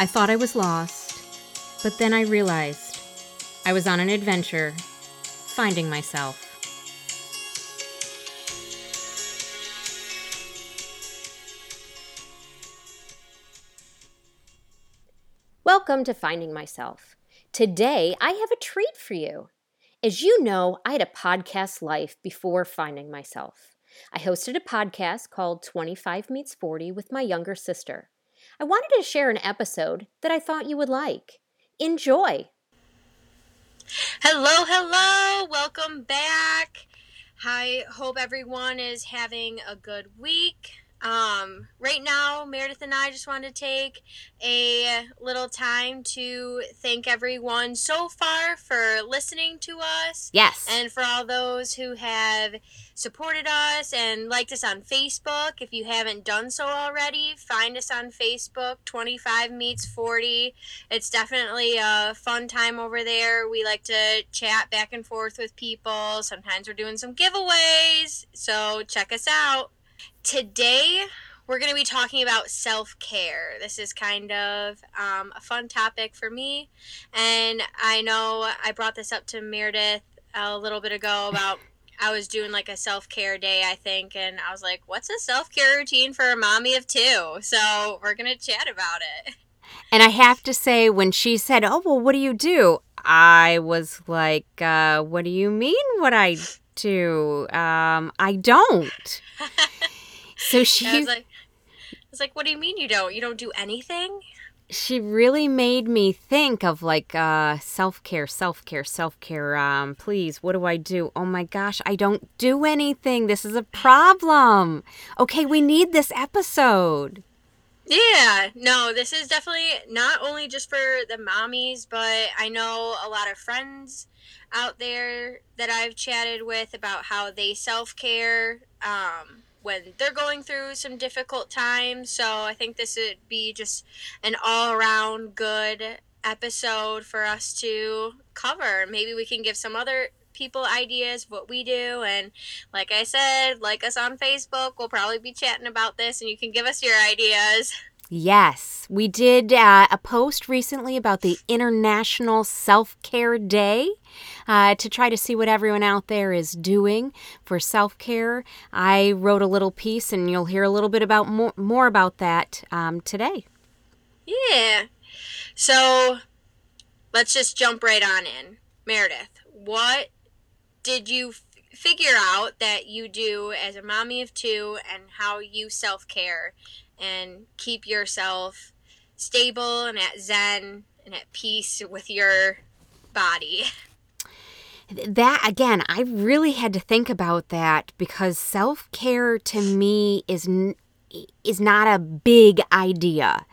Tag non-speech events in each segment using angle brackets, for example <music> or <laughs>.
I thought I was lost, but then I realized I was on an adventure, finding myself. Welcome to Finding Myself. Today, I have a treat for you. As you know, I had a podcast life before finding myself. I hosted a podcast called 25 Meets 40 with my younger sister. I wanted to share an episode that I thought you would like. Enjoy! Hello, hello, welcome back. I hope everyone is having a good week. Um, right now, Meredith and I just want to take a little time to thank everyone so far for listening to us. Yes. And for all those who have supported us and liked us on Facebook. If you haven't done so already, find us on Facebook, 25 Meets 40. It's definitely a fun time over there. We like to chat back and forth with people. Sometimes we're doing some giveaways. So check us out. Today, we're going to be talking about self care. This is kind of um, a fun topic for me. And I know I brought this up to Meredith a little bit ago about <laughs> I was doing like a self care day, I think. And I was like, what's a self care routine for a mommy of two? So we're going to chat about it. And I have to say, when she said, Oh, well, what do you do? I was like, uh, What do you mean, what I do? Um, I don't. <laughs> So she I was like, I was like, what do you mean you don't? You don't do anything? She really made me think of like uh, self care, self care, self care. Um, please, what do I do? Oh my gosh, I don't do anything. This is a problem. Okay, we need this episode. Yeah, no, this is definitely not only just for the mommies, but I know a lot of friends out there that I've chatted with about how they self care. Um, when they're going through some difficult times. So I think this would be just an all around good episode for us to cover. Maybe we can give some other people ideas what we do and like i said like us on facebook we'll probably be chatting about this and you can give us your ideas <laughs> Yes, we did uh, a post recently about the International Self Care Day uh, to try to see what everyone out there is doing for self care. I wrote a little piece, and you'll hear a little bit about more, more about that um, today. Yeah. So let's just jump right on in. Meredith, what did you f- figure out that you do as a mommy of two and how you self care and keep yourself stable and at zen and at peace with your body. That again, I really had to think about that because self-care to me is is not a big idea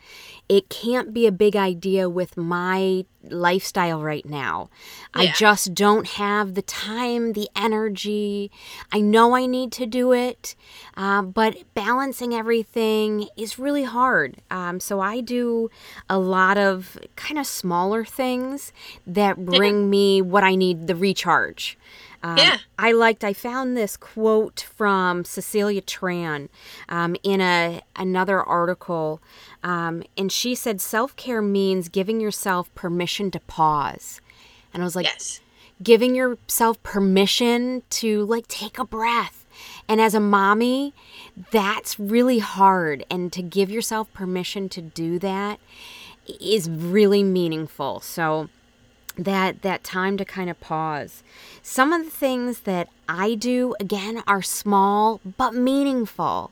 it can't be a big idea with my lifestyle right now. Yeah. I just don't have the time, the energy. I know I need to do it, um, but balancing everything is really hard. Um, so I do a lot of kind of smaller things that bring me what I need the recharge. Um, yeah. I liked. I found this quote from Cecilia Tran um, in a another article, um, and she said self care means giving yourself permission to pause, and I was like, yes. giving yourself permission to like take a breath. And as a mommy, that's really hard, and to give yourself permission to do that is really meaningful. So that that time to kind of pause. Some of the things that I do again are small but meaningful.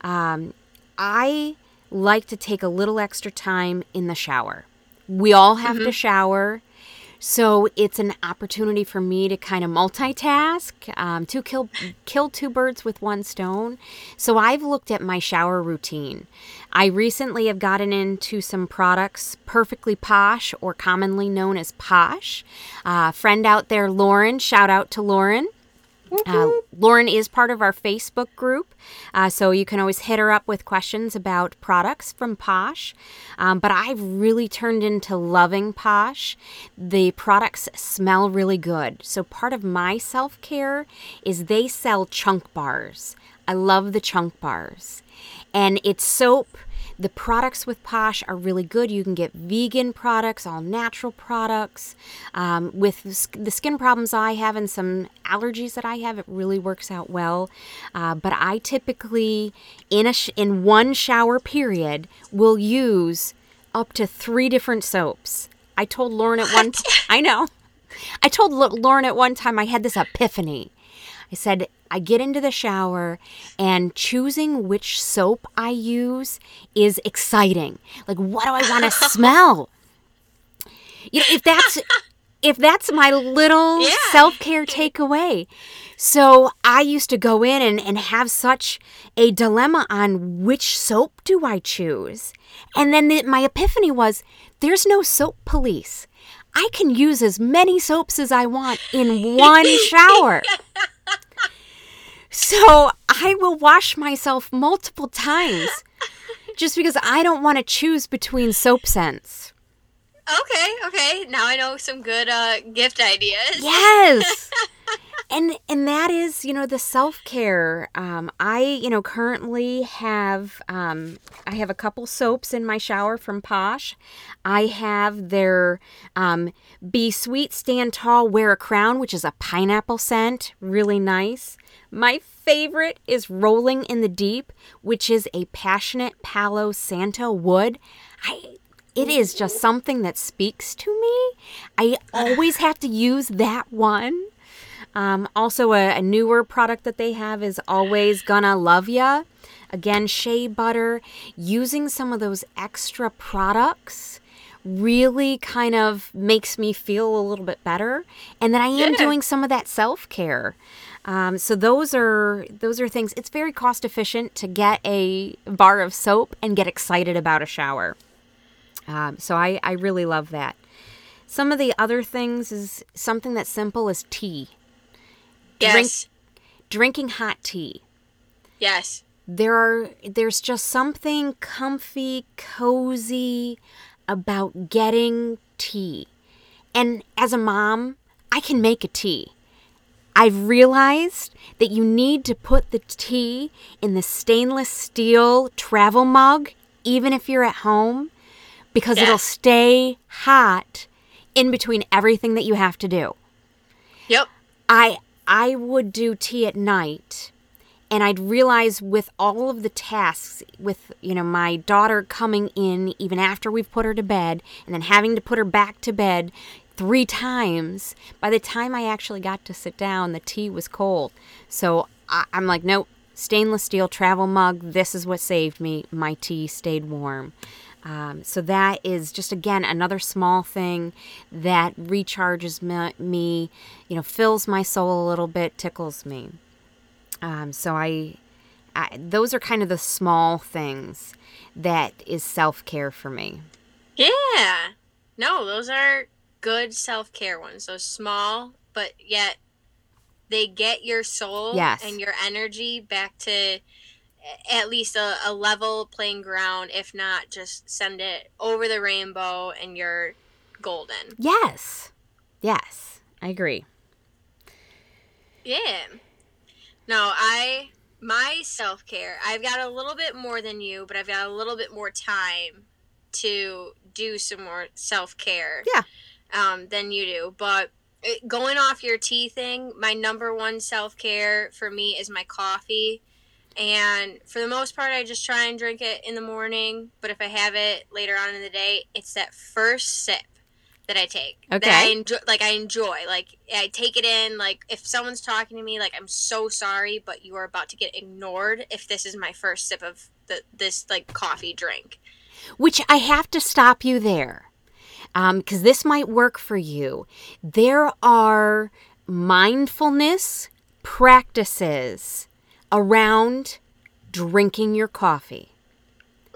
Um, I like to take a little extra time in the shower. We all have mm-hmm. to shower. So it's an opportunity for me to kind of multitask, um, to kill kill two birds with one stone. So I've looked at my shower routine. I recently have gotten into some products, Perfectly Posh, or commonly known as Posh. Uh, friend out there, Lauren. Shout out to Lauren. Uh, Lauren is part of our Facebook group, uh, so you can always hit her up with questions about products from Posh. Um, but I've really turned into loving Posh. The products smell really good. So part of my self care is they sell chunk bars. I love the chunk bars. And it's soap the products with Posh are really good. You can get vegan products, all natural products. Um, with the skin problems I have and some allergies that I have, it really works out well. Uh, but I typically, in a sh- in one shower period, will use up to three different soaps. I told Lauren at one. I know. I told Lauren at one time I had this epiphany. I said, I get into the shower and choosing which soap I use is exciting. Like, what do I want to <laughs> smell? You know, if that's if that's my little yeah. self-care takeaway. So I used to go in and, and have such a dilemma on which soap do I choose. And then the, my epiphany was there's no soap police. I can use as many soaps as I want in one <laughs> shower. So I will wash myself multiple times just because I don't want to choose between soap scents. Okay, okay. Now I know some good uh, gift ideas. Yes. <laughs> and and that is you know the self-care um, i you know currently have um, i have a couple soaps in my shower from posh i have their um, be sweet stand tall wear a crown which is a pineapple scent really nice my favorite is rolling in the deep which is a passionate palo santo wood i it is just something that speaks to me. I always have to use that one. Um, also, a, a, newer product that they have is Always Gonna Love Ya. Again, shea butter. Using some of those extra products really kind of makes me feel a little bit better, and then I am yeah. doing some of that self care. Um, so those are those are things. It's very cost efficient to get a bar of soap and get excited about a shower. Um, so I, I really love that. Some of the other things is something that's simple as tea. Yes. Drink, drinking hot tea. Yes. There are there's just something comfy, cozy about getting tea. And as a mom, I can make a tea. I've realized that you need to put the tea in the stainless steel travel mug, even if you're at home, because yeah. it'll stay hot in between everything that you have to do. Yep. I I would do tea at night and I'd realize with all of the tasks with you know my daughter coming in even after we've put her to bed and then having to put her back to bed three times by the time I actually got to sit down the tea was cold so I, am like nope stainless steel travel mug this is what saved me my tea stayed warm um, so that is just again another small thing that recharges me, me, you know, fills my soul a little bit, tickles me. Um, so I, I, those are kind of the small things that is self care for me. Yeah, no, those are good self care ones. Those small, but yet they get your soul yes. and your energy back to at least a, a level playing ground, if not just send it over the rainbow and you're golden. Yes. Yes. I agree. Yeah. No, I my self care. I've got a little bit more than you, but I've got a little bit more time to do some more self care. Yeah. Um, than you do, but going off your tea thing, my number one self care for me is my coffee. And for the most part, I just try and drink it in the morning. But if I have it later on in the day, it's that first sip that I take. Okay. That I enjoy, like I enjoy. Like I take it in. Like if someone's talking to me, like I'm so sorry, but you are about to get ignored. If this is my first sip of the this like coffee drink. Which I have to stop you there, because um, this might work for you. There are mindfulness practices around drinking your coffee.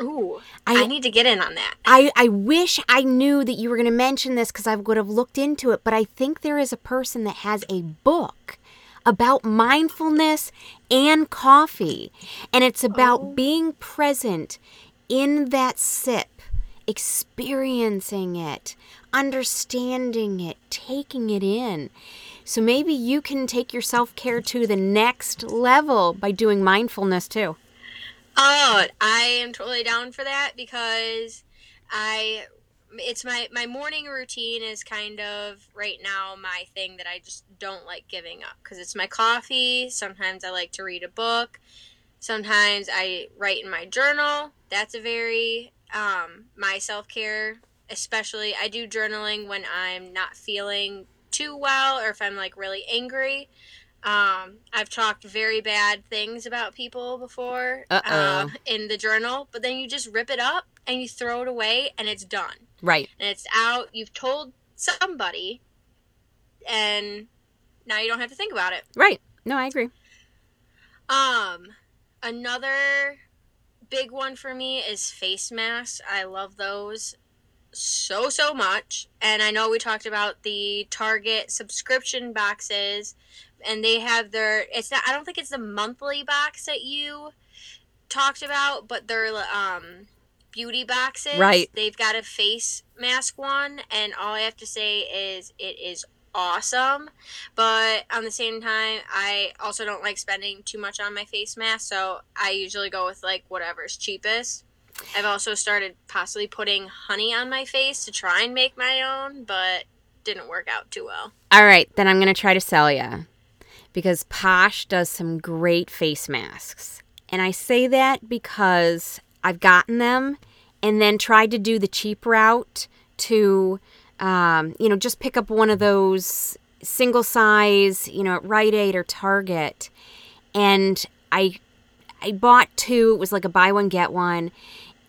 Ooh, I, I, need to get in on that. I, I wish I knew that you were going to mention this because I would have looked into it, but I think there is a person that has a book about mindfulness and coffee. And it's about oh. being present in that sip, experiencing it, understanding it, taking it in. So maybe you can take your self care to the next level by doing mindfulness too. Oh, I am totally down for that because I it's my my morning routine is kind of right now my thing that I just don't like giving up because it's my coffee. Sometimes I like to read a book. Sometimes I write in my journal. That's a very um, my self care. Especially, I do journaling when I'm not feeling too well or if I'm like really angry. Um, I've talked very bad things about people before uh, in the journal, but then you just rip it up and you throw it away and it's done. Right. And it's out. You've told somebody, and now you don't have to think about it. Right. No, I agree. Um, another big one for me is face masks. I love those so so much. And i know we talked about the target subscription boxes and they have their it's not i don't think it's the monthly box that you talked about but their um beauty boxes. Right. they've got a face mask one and all i have to say is it is awesome. But on the same time i also don't like spending too much on my face mask so i usually go with like whatever's cheapest i've also started possibly putting honey on my face to try and make my own but didn't work out too well All right, then I'm going to try to sell you because Posh does some great face masks. And I say that because I've gotten them and then tried to do the cheap route to, um, you know, just pick up one of those single size, you know, at Rite Aid or Target. And I I bought two. It was like a buy one get one.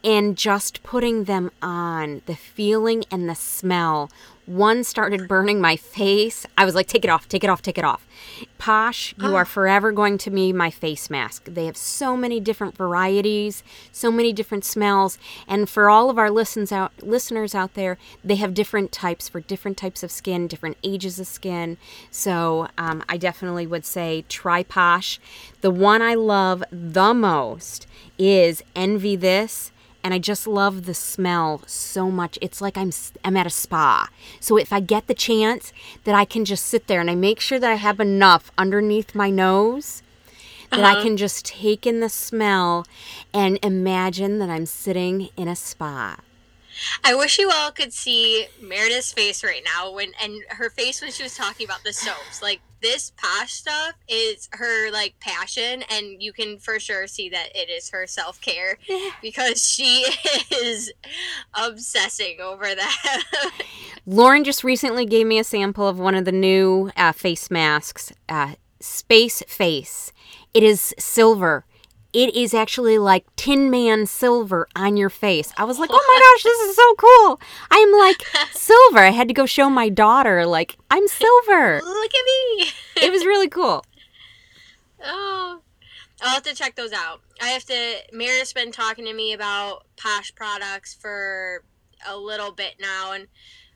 And just putting them on, the feeling and the smell. One started burning my face. I was like, take it off, take it off, take it off. Posh, you are forever going to be my face mask. They have so many different varieties, so many different smells. And for all of our listens out, listeners out there, they have different types for different types of skin, different ages of skin. So um, I definitely would say try Posh. The one I love the most is Envy This and I just love the smell so much. It's like I'm I'm at a spa. So if I get the chance that I can just sit there and I make sure that I have enough underneath my nose that I uh-huh. can just take in the smell and imagine that I'm sitting in a spa. I wish you all could see Meredith's face right now when and her face when she was talking about the soaps. Like this posh stuff is her like passion and you can for sure see that it is her self-care because she <laughs> is obsessing over that. <laughs> Lauren just recently gave me a sample of one of the new uh, face masks, uh, Space Face. It is silver. It is actually like Tin Man silver on your face. I was like, oh my gosh, this is so cool. I'm like <laughs> silver. I had to go show my daughter, like, I'm silver. Look at me. It was really cool. <laughs> Oh, I'll have to check those out. I have to. Meredith's been talking to me about Posh products for a little bit now, and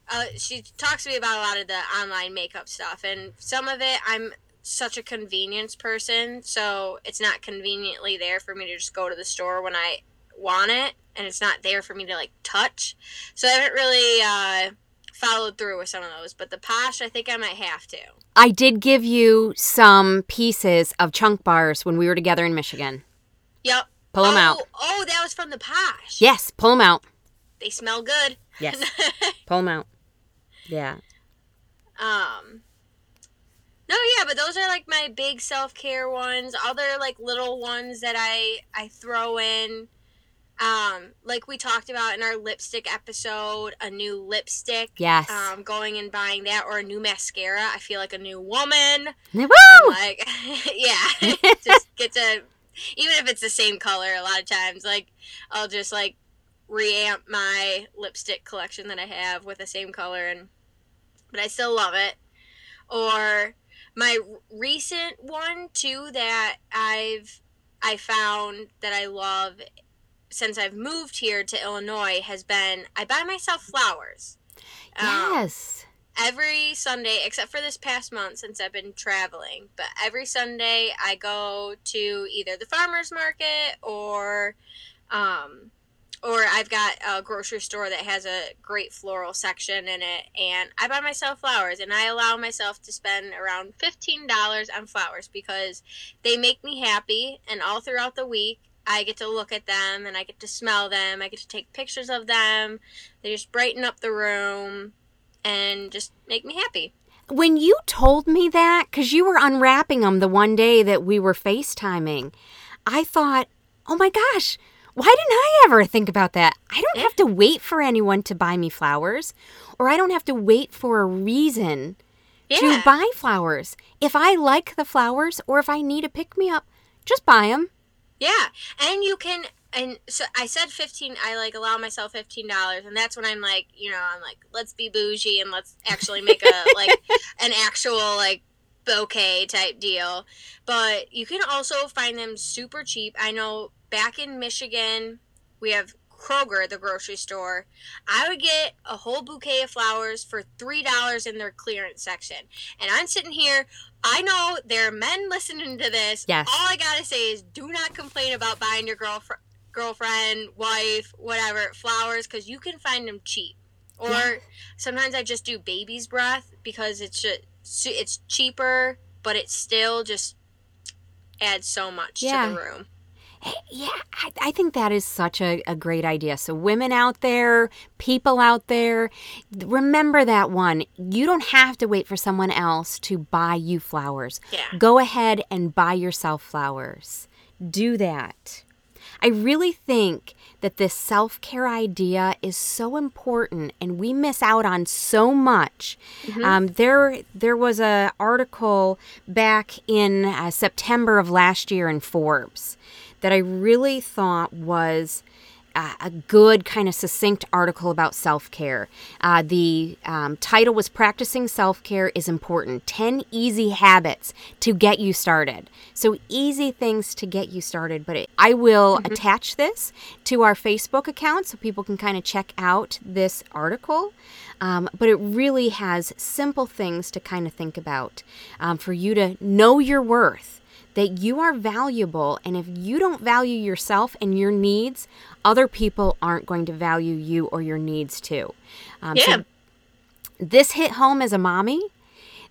uh, she talks to me about a lot of the online makeup stuff. And some of it, I'm such a convenience person, so it's not conveniently there for me to just go to the store when I want it, and it's not there for me to like touch. So I haven't really uh, followed through with some of those. But the Posh, I think I might have to. I did give you some pieces of chunk bars when we were together in Michigan. Yep. Pull 'em oh, out. Oh, that was from the Posh. Yes, pull them out. They smell good. Yes, <laughs> pull them out. Yeah. um. No, yeah, but those are like my big self care ones. Other like little ones that I I throw in. Um, like we talked about in our lipstick episode, a new lipstick. Yes. Um, going and buying that or a new mascara. I feel like a new woman. Woo! Like, <laughs> yeah, <laughs> just get to even if it's the same color. A lot of times, like I'll just like reamp my lipstick collection that I have with the same color, and but I still love it. Or my recent one too that I've I found that I love since I've moved here to Illinois has been I buy myself flowers. Um, Yes. every Sunday, except for this past month since I've been traveling, but every Sunday I go to either the farmer's market or, um, or I've got a grocery store that has a great floral section in it, and I buy myself flowers, and I allow myself to spend around fifteen dollars on flowers because they make me happy, and all throughout the week I get to look at them and I get to smell them. I get to take pictures of them. They just brighten up the room and just make me happy. When you told me that, because you were unwrapping them the one day that we were FaceTiming, I thought, oh my gosh, why didn't I ever think about that? I don't have to wait for anyone to buy me flowers, or I don't have to wait for a reason Yeah. to buy flowers. If I like the flowers or if I need a pick me up, just buy them. Yeah, and you can, and so I said fifteen. I like allow myself fifteen dollars, and that's when I'm like, you know, I'm like, let's be bougie and let's actually make a like <laughs> an actual like bouquet type deal. But you can also find them super cheap. I know back in Michigan, we have Kroger, the grocery store. I would get a whole bouquet of flowers for three dollars in their clearance section, and I'm sitting here. I know there are men listening to this. Yes. All I gotta say is, do not complain about buying your girlfriend, girlfriend, wife, whatever flowers, because you can find them cheap. Or Yeah. sometimes I just do baby's breath because it's just it's cheaper, but it still just adds so much Yeah. to the room. Hey, Yeah, I, I think that is such a, a great idea. So, women out there, people out there, remember that one. You don't have to wait for someone else to buy you flowers. Yeah. Go ahead and buy yourself flowers. Do that. I really think that this self care idea is so important, and we miss out on so much. Um, there, there was a article back in uh, September of last year in Forbes that I really thought was uh, a good kind of succinct article about self care. Uh, the um, title was Practicing Self Care is Important 10 Easy Habits to Get You Started. So, easy things to get you started. But it, I will attach this to our Facebook account so people can kind of check out this article. Um, but it really has simple things to kind of think about um, for you to know your worth that you are valuable and if you don't value yourself and your needs other people aren't going to value you or your needs too um, so Yeah. this hit home as a mommy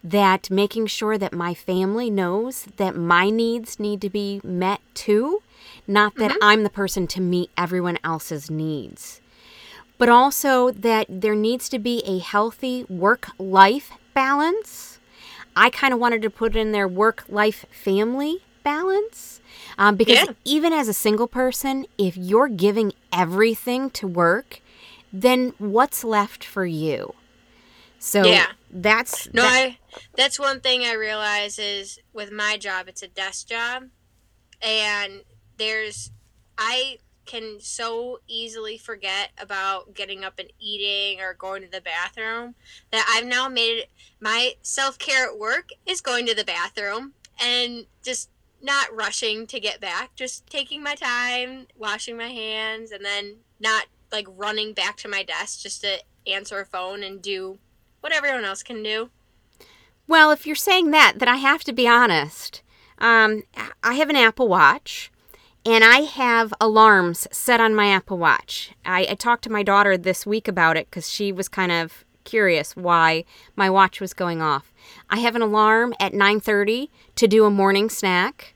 that making sure that my family knows that my needs need to be met too not that i'm the person to meet everyone else's needs but also that there needs to be a healthy work life balance I kind of wanted to put in there work life family balance. Um, because Yeah. even as a single person, if you're giving everything to work, then what's left for you? So Yeah. that's No, that- I that's one thing I realize is with my job, it's a desk job, and there's I can so easily forget about getting up and eating or going to the bathroom that I've now made it my self care at work is going to the bathroom and just not rushing to get back, just taking my time, washing my hands, and then not like running back to my desk just to answer a phone and do what everyone else can do. Well, if you're saying that, then I have to be honest. Um, I have an Apple Watch, and I have alarms set on my Apple Watch. I, I talked to my daughter this week about it because she was kind of curious why my watch was going off. I have an alarm at 9:30 to do a morning snack.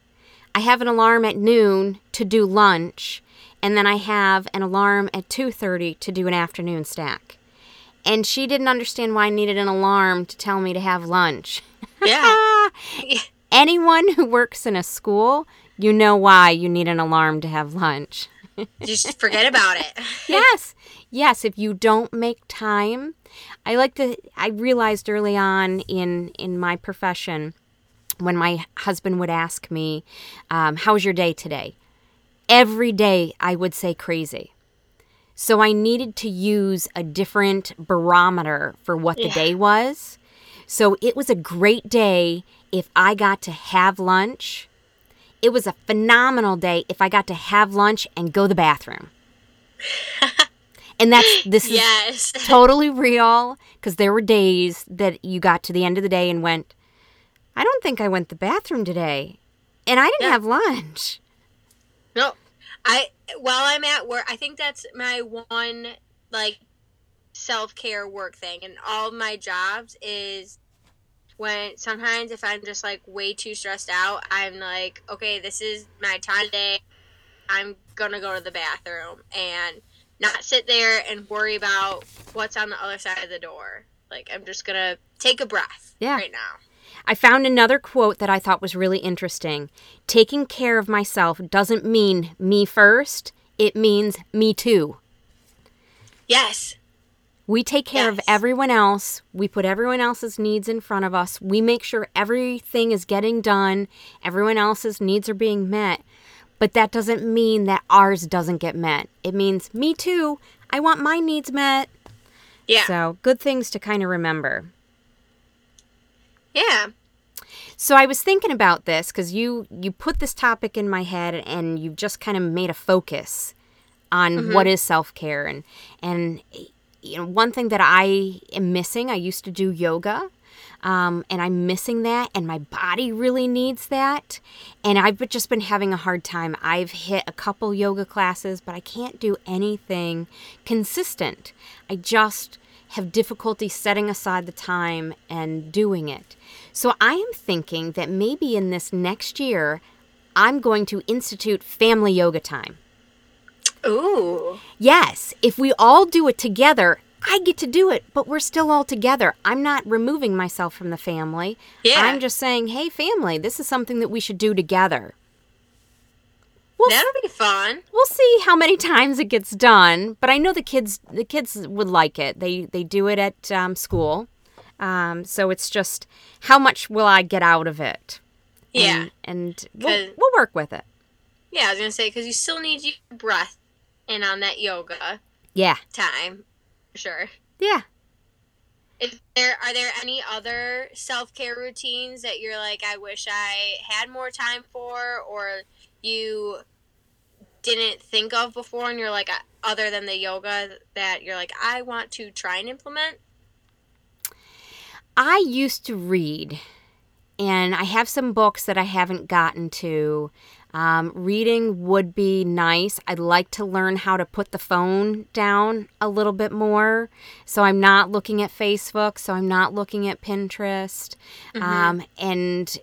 I have an alarm at noon to do lunch, and then I have an alarm at 2:30 to do an afternoon snack. And she didn't understand why I needed an alarm to tell me to have lunch. Yeah. <laughs> Anyone who works in a school, you know why you need an alarm to have lunch. <laughs> Just forget about it. <laughs> yes. Yes, if you don't make time, I like to I realized early on in in my profession when my husband would ask me, um, "How's your day today?" Every day I would say crazy. So I needed to use a different barometer for what the Yeah. day was. So it was a great day if I got to have lunch. It was a phenomenal day if I got to have lunch and go to the bathroom. and that's this is yes. <laughs> totally real because there were days that you got to the end of the day and went, I don't think I went to the bathroom today. And I didn't Yeah. have lunch. No. I while I'm at work, I think that's my one like self-care work thing and all my jobs is when sometimes if I'm just like way too stressed out, I'm like, okay, this is my time today. I'm to go to the bathroom and not sit there and worry about what's on the other side of the door. Like, I'm just to take a breath Yeah. right now. I found another quote that I thought was really interesting. Taking care of myself doesn't mean me first, it means me too. Yes. We take care of everyone else. We put everyone else's needs in front of us. We make sure everything is getting done. Everyone else's needs are being met. But that doesn't mean that ours doesn't get met. It means me too. I want my needs met. Yeah. So, good things to kind of remember. yeah. So I was thinking about this because you you put this topic in my head and you've just kind of made a focus on mm-hmm. what is self care and and you know one thing that I am missing. I used to do yoga. Um, and I'm missing that, and my body really needs that. And I've just been having a hard time. I've hit a couple yoga classes, but I can't do anything consistent. I just have difficulty setting aside the time and doing it. So I am thinking that maybe in this next year, I'm going to institute family yoga time. Ooh. Yes, if we all do it together, I get to do it, but we're still all together. I'm not removing myself from the family. Yeah. I'm just saying, hey, family, this is something that we should do together. We'll, That'll be fun. we'll see how many times it gets done, but I know the kids the kids would like it. They they do it at um, school, um, so it's just how much will I get out of it? Yeah. and, and we'll, we'll work with it. Yeah, I was going to say, because you still need your breath in on that yoga Yeah, time. For sure. yeah. Is there are there any other self care routines that you're like, I wish I had more time for, or you didn't think of before, and you're like, uh, other than the yoga, that you're like, I want to try and implement? I used to read, and I have some books that I haven't gotten to. Um, reading would be nice. I'd like to learn how to put the phone down a little bit more. So I'm not looking at Facebook, so I'm not looking at Pinterest. Um, and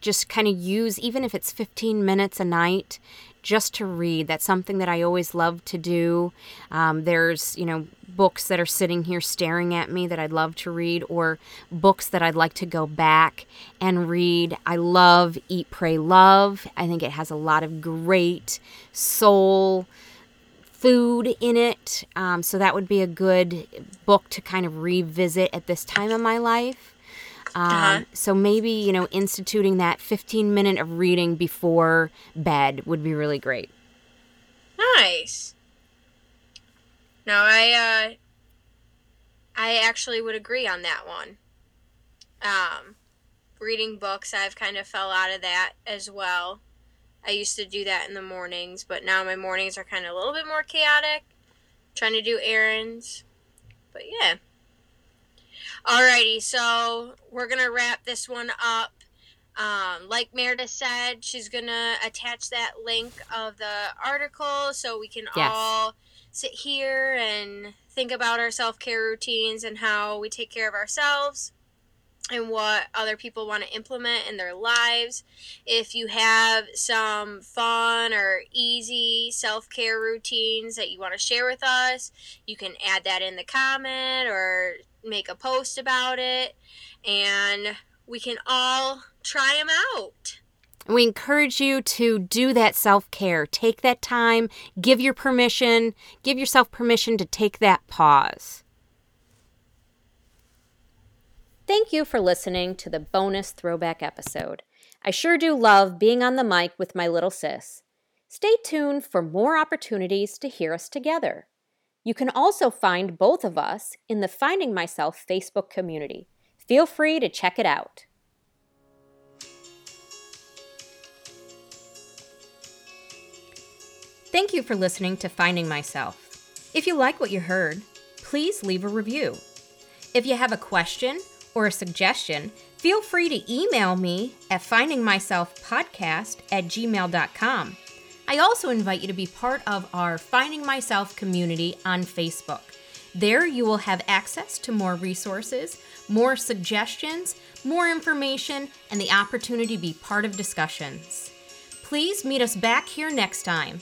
just kind of use, even if it's 15 minutes a night, just to read. That's something that I always love to do. Um, there's, you know, books that are sitting here staring at me that I'd love to read, or books that I'd like to go back and read. I love Eat, Pray, Love. I think it has a lot of great soul food in it. Um, so that would be a good book to kind of revisit at this time of my life. Um, Uh-huh. So maybe, you know, instituting that 15 minute of reading before bed would be really great. Nice. No, I uh I actually would agree on that one. Um reading books, I've kind of fell out of that as well. I used to do that in the mornings, but now my mornings are kind of a little bit more chaotic. Trying to do errands. But yeah. Alrighty, so we're gonna wrap this one up. Um, like Meredith said, she's gonna attach that link of the article so we can Yes. all sit here and think about our self care routines and how we take care of ourselves and what other people want to implement in their lives. If you have some fun or easy self care routines that you want to share with us, you can add that in the comment or make a post about it. And we can all try them out. We encourage you to do that self care. Take that time, give your permission, give yourself permission to take that pause. Thank you for listening to the bonus throwback episode. I sure do love being on the mic with my little sis. Stay tuned for more opportunities to hear us together. You can also find both of us in the Finding Myself Facebook community. Feel free to check it out. Thank you for listening to Finding Myself. If you like what you heard, please leave a review. If you have a question or a suggestion, feel free to email me at findingmyselfpodcast at gmail.com. I also invite you to be part of our Finding Myself community on Facebook. There you will have access to more resources, more suggestions, more information, and the opportunity to be part of discussions. Please meet us back here next time